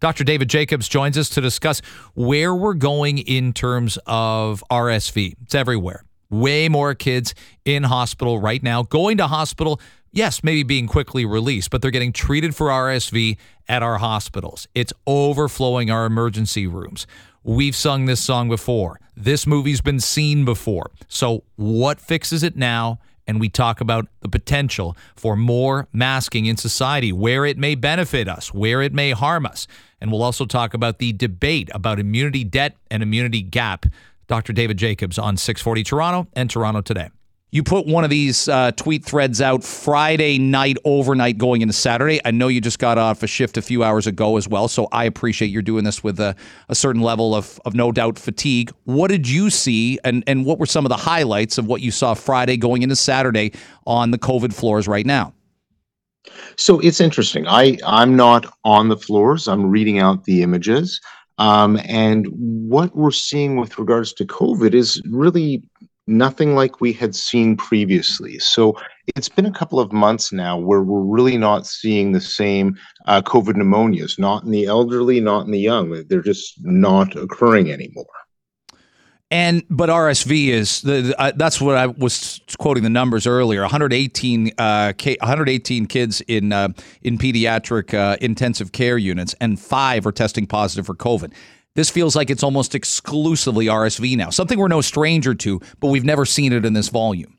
Dr. David Jacobs joins us to discuss where we're going in terms of RSV. It's everywhere. Way more kids in hospital right now, going to hospital. Yes, maybe being quickly released, but they're getting treated for RSV at our hospitals. It's overflowing our emergency rooms. We've sung this song before. This movie's been seen before. So, what fixes it now? And we talk about the potential for more masking in society, where it may benefit us, where it may harm us. And we'll also talk about the debate about immunity debt and immunity gap. Dr. David Jacobs on 640 Toronto and Toronto Today you put one of these uh, tweet threads out Friday night, overnight, going into Saturday. I know you just got off a shift a few hours ago as well, so I appreciate you're doing this with a, a certain level of, of no doubt fatigue. What did you see, and, and what were some of the highlights of what you saw Friday going into Saturday on the COVID floors right now? So it's interesting. I I'm not on the floors. I'm reading out the images. Um, and what we're seeing with regards to COVID is really nothing like we had seen previously. So it's been a couple of months now where we're really not seeing the same uh, COVID pneumonias, not in the elderly, not in the young. They're just not occurring anymore. And but RSV is the, the uh, that's what I was quoting the numbers earlier. 118 uh, 118 kids in uh, in pediatric uh, intensive care units, and five are testing positive for COVID. This feels like it's almost exclusively RSV now, something we're no stranger to, but we've never seen it in this volume.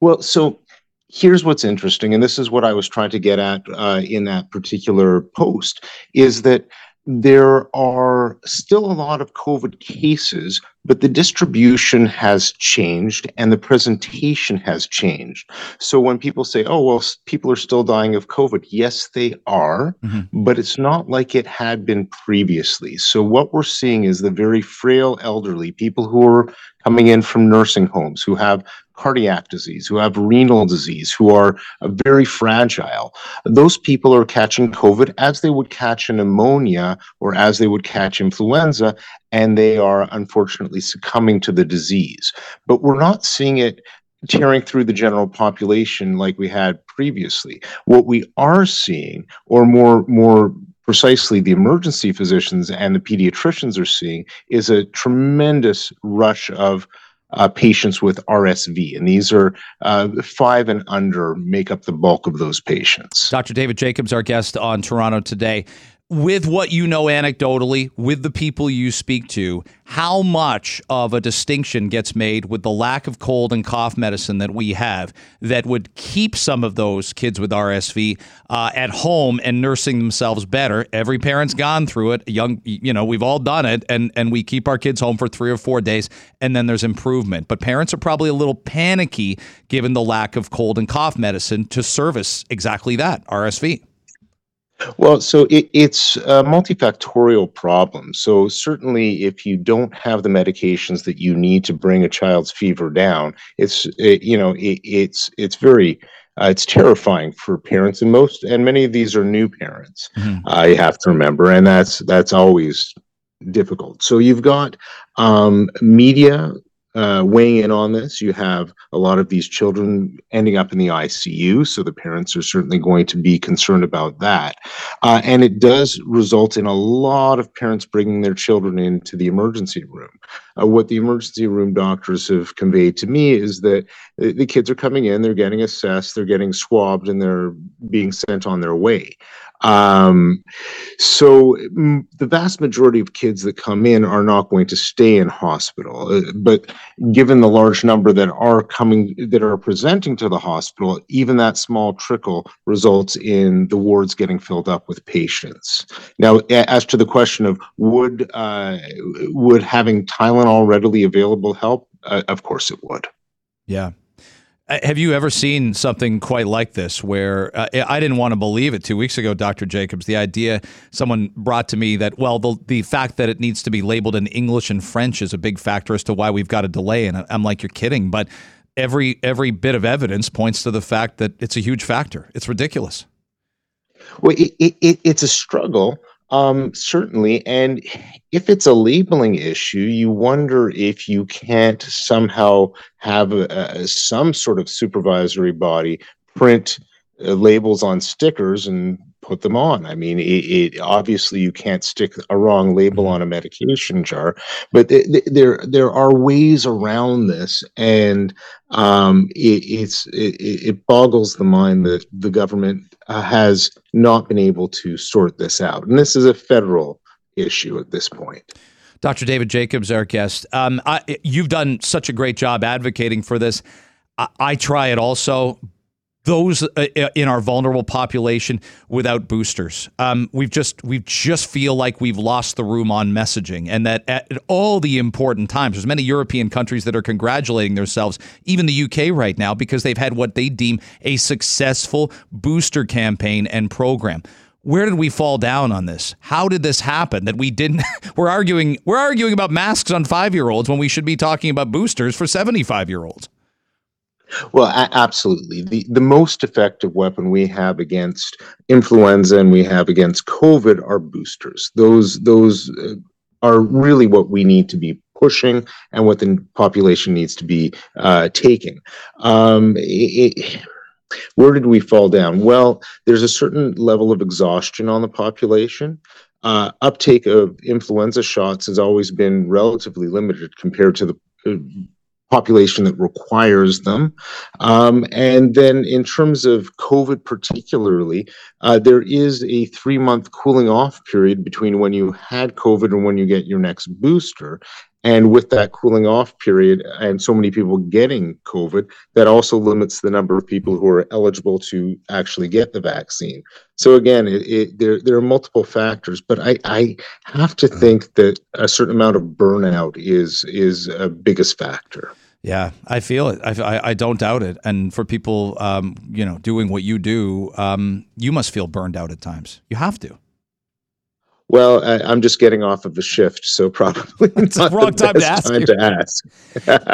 Well, so here's what's interesting, and this is what I was trying to get at uh, in that particular post, is that there are still a lot of COVID cases, but the distribution has changed and the presentation has changed. So when people say, oh, well, people are still dying of COVID, yes, they are, mm-hmm. but it's not like it had been previously. So what we're seeing is the very frail elderly, people who are coming in from nursing homes, who have cardiac disease, who have renal disease, who are uh, very fragile. Those people are catching COVID as they would catch a pneumonia or as they would catch influenza, and they are unfortunately succumbing to the disease. But we're not seeing it tearing through the general population like we had previously. What we are seeing, or more more precisely the emergency physicians and the pediatricians are seeing, is a tremendous rush of uh, patients with RSV, and these are uh, five and under make up the bulk of those patients. Dr. David Jacobs, our guest on Toronto today with what you know anecdotally, with the people you speak to, how much of a distinction gets made with the lack of cold and cough medicine that we have that would keep some of those kids with RSV uh, at home and nursing themselves better? Every parent's gone through it. Young, you know, we've all done it, and and we keep our kids home for three or four days, and then there's improvement. But parents are probably a little panicky given the lack of cold and cough medicine to service exactly that RSV. Well, so it, it's a multifactorial problem. So certainly, if you don't have the medications that you need to bring a child's fever down, it's it, you know it, it's it's very uh, it's terrifying for parents, and most and many of these are new parents. Mm-hmm. You have to remember, and that's that's always difficult. So you've got um, media uh, weighing in on this. You have a lot of these children ending up in the ICU, so the parents are certainly going to be concerned about that. Uh, and it does result in a lot of parents bringing their children into the emergency room. Uh, what the emergency room doctors have conveyed to me is that the, the kids are coming in, they're getting assessed, they're getting swabbed, and they're being sent on their way. Um, so m- the vast majority of kids that come in are not going to stay in hospital. Uh, but given the large number that are coming, that are presenting to the hospital, even that small trickle results in the wards getting filled up with patients. Now, as to the question of would uh, would having Tylenol readily available help? Uh, of course, it would. Yeah. Uh, have you ever seen something quite like this where uh, I didn't want to believe it two weeks ago, Dr. Jacobs? The idea someone brought to me that, well, the, the fact that it needs to be labeled in English and French is a big factor as to why we've got a delay. And I'm like, you're kidding. But every, every bit of evidence points to the fact that it's a huge factor. It's ridiculous. Well, it, it, it's a struggle um, certainly. And if it's a labeling issue, you wonder if you can't somehow have a, a, some sort of supervisory body print uh, labels on stickers and put them on. I mean, it, it, obviously you can't stick a wrong label mm-hmm. on a medication jar, but th- th- there there are ways around this, and um, it, it's it, boggles the mind that the government uh, has not been able to sort this out, and this is a federal issue at this point. Dr. David Jacobs, our guest. Um, I, you've done such a great job advocating for this. I, I try it also, those uh, uh, in our vulnerable population without boosters. Um, we've just we just feel like we've lost the room on messaging, and that at all the important times, there's many European countries that are congratulating themselves, even the UK right now, because they've had what they deem a successful booster campaign and program. Where did we fall down on this? How did this happen that we didn't? we're arguing we're arguing about masks on five year olds when we should be talking about boosters for seventy five year olds. Well, a- absolutely. The the most effective weapon we have against influenza and we have against COVID are boosters. Those those uh, are really what we need to be pushing and what the population needs to be uh, taking. Um, it, where did we fall down? Well, there's a certain level of exhaustion on the population. Uh, uptake of influenza shots has always been relatively limited compared to the uh, population that requires them. Um, and then, in terms of COVID, particularly, uh, there is a three month cooling off period between when you had COVID and when you get your next booster. And with that cooling off period and so many people getting COVID, that also limits the number of people who are eligible to actually get the vaccine. So again, it, it, there there are multiple factors, but I, I have to think that a certain amount of burnout is is a biggest factor. Yeah, I feel it. I, I, don't doubt it. And for people, um, you know, doing what you do, um, you must feel burned out at times. You have to. Well, I, am just getting off of a shift, so probably it's the wrong time, to ask, time to ask.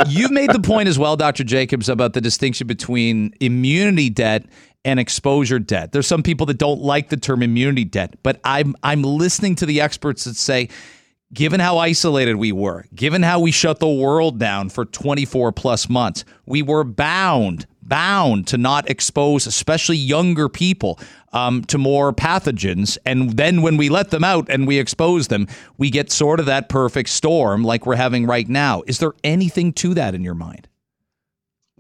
You've made the point as well, Dr. Jacobs, about the distinction between immunity debt and exposure debt. There's some people that don't like the term immunity debt, but I'm I'm listening to the experts that say given how isolated we were, given how we shut the world down for 24 plus months, we were bound, bound to not expose, especially younger people, um, to more pathogens. And then when we let them out and we expose them, we get sort of that perfect storm like we're having right now. Is there anything to that in your mind?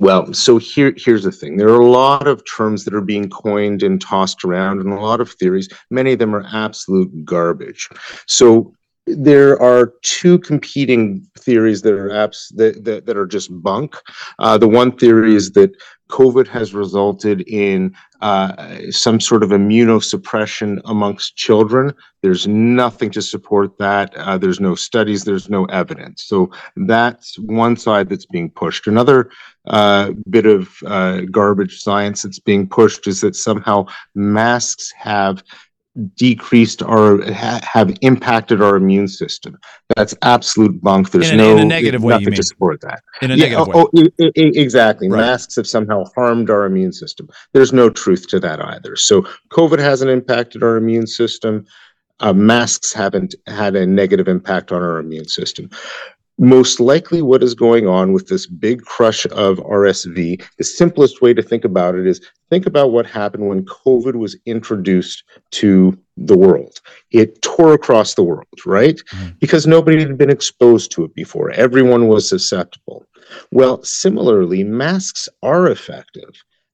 Well, so here, here's the thing. There are a lot of terms that are being coined and tossed around, and a lot of theories. Many of them are absolute garbage. So there are two competing theories that are apps that, that, that are just bunk. Uh, the one theory is that COVID has resulted in uh, some sort of immunosuppression amongst children. There's nothing to support that. Uh, there's no studies, there's no evidence. So that's one side that's being pushed. Another uh, bit of uh, garbage science that's being pushed is that somehow masks have decreased or ha- have impacted our immune system. That's absolute bunk. There's in a, no in a negative way, nothing to support that. In a yeah, negative oh, way. Oh, exactly. Right. Masks have somehow harmed our immune system. There's no truth to that either. So COVID hasn't impacted our immune system. Uh, masks haven't had a negative impact on our immune system most likely what is going on with this big crush of RSV, the simplest way to think about it is think about what happened when COVID was introduced to the world. It tore across the world, right? Mm-hmm. Because nobody had been exposed to it before. Everyone was susceptible. Well, similarly, masks are effective.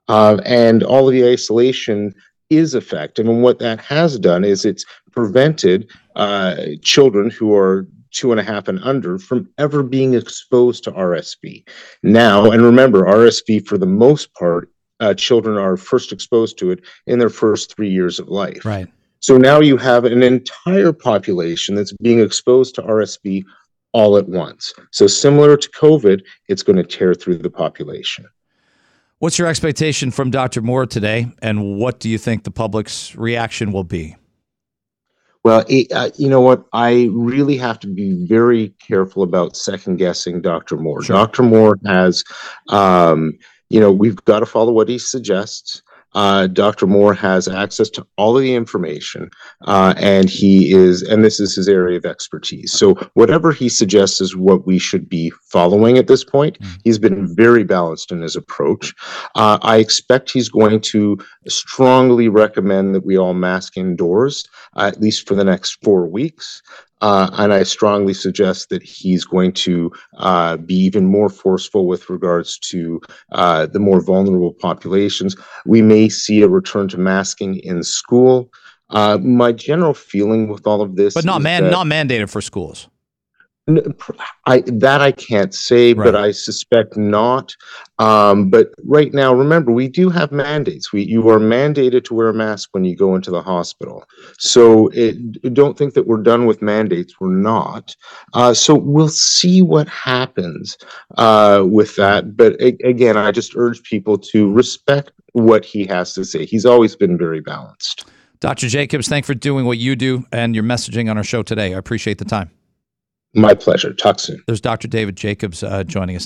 Uh, and all of the isolation is effective. And what that has done is it's prevented uh, children who are two and a half and under from ever being exposed to RSV. Now, and remember, RSV for the most part, uh, children are first exposed to it in their first three years of life. Right. So now you have an entire population that's being exposed to RSV all at once. So similar to COVID, it's going to tear through the population. What's your expectation from Dr. Moore today, and what do you think the public's reaction will be? Well, it, uh, you know what? I really have to be very careful about second guessing Dr. Moore. Sure. Dr. Moore has, um, you know, we've got to follow what he suggests. Uh, Dr. Moore has access to all of the information, uh, and he is, and this is his area of expertise. So whatever he suggests is what we should be following at this point. Mm. He's been very balanced in his approach. Uh, I expect he's going to strongly recommend that we all mask indoors, uh, at least for the next four weeks. Uh, and I strongly suggest that he's going to uh, be even more forceful with regards to uh, the more vulnerable populations. We may see a return to masking in school. Uh, my general feeling with all of this, But not man, not mandated for schools. N- I that I can't say, Right. but I suspect not. Um, but right now, remember, we do have mandates. We you are mandated to wear a mask when you go into the hospital. So it, don't think that we're done with mandates. We're not. Uh, so we'll see what happens uh, with that. But a- again, I just urge people to respect what he has to say. He's always been very balanced. Dr. Jacobs, thanks for doing what you do and your messaging on our show today. I appreciate the time. My pleasure. Talk soon. There's Dr. David Jacobs uh, joining us.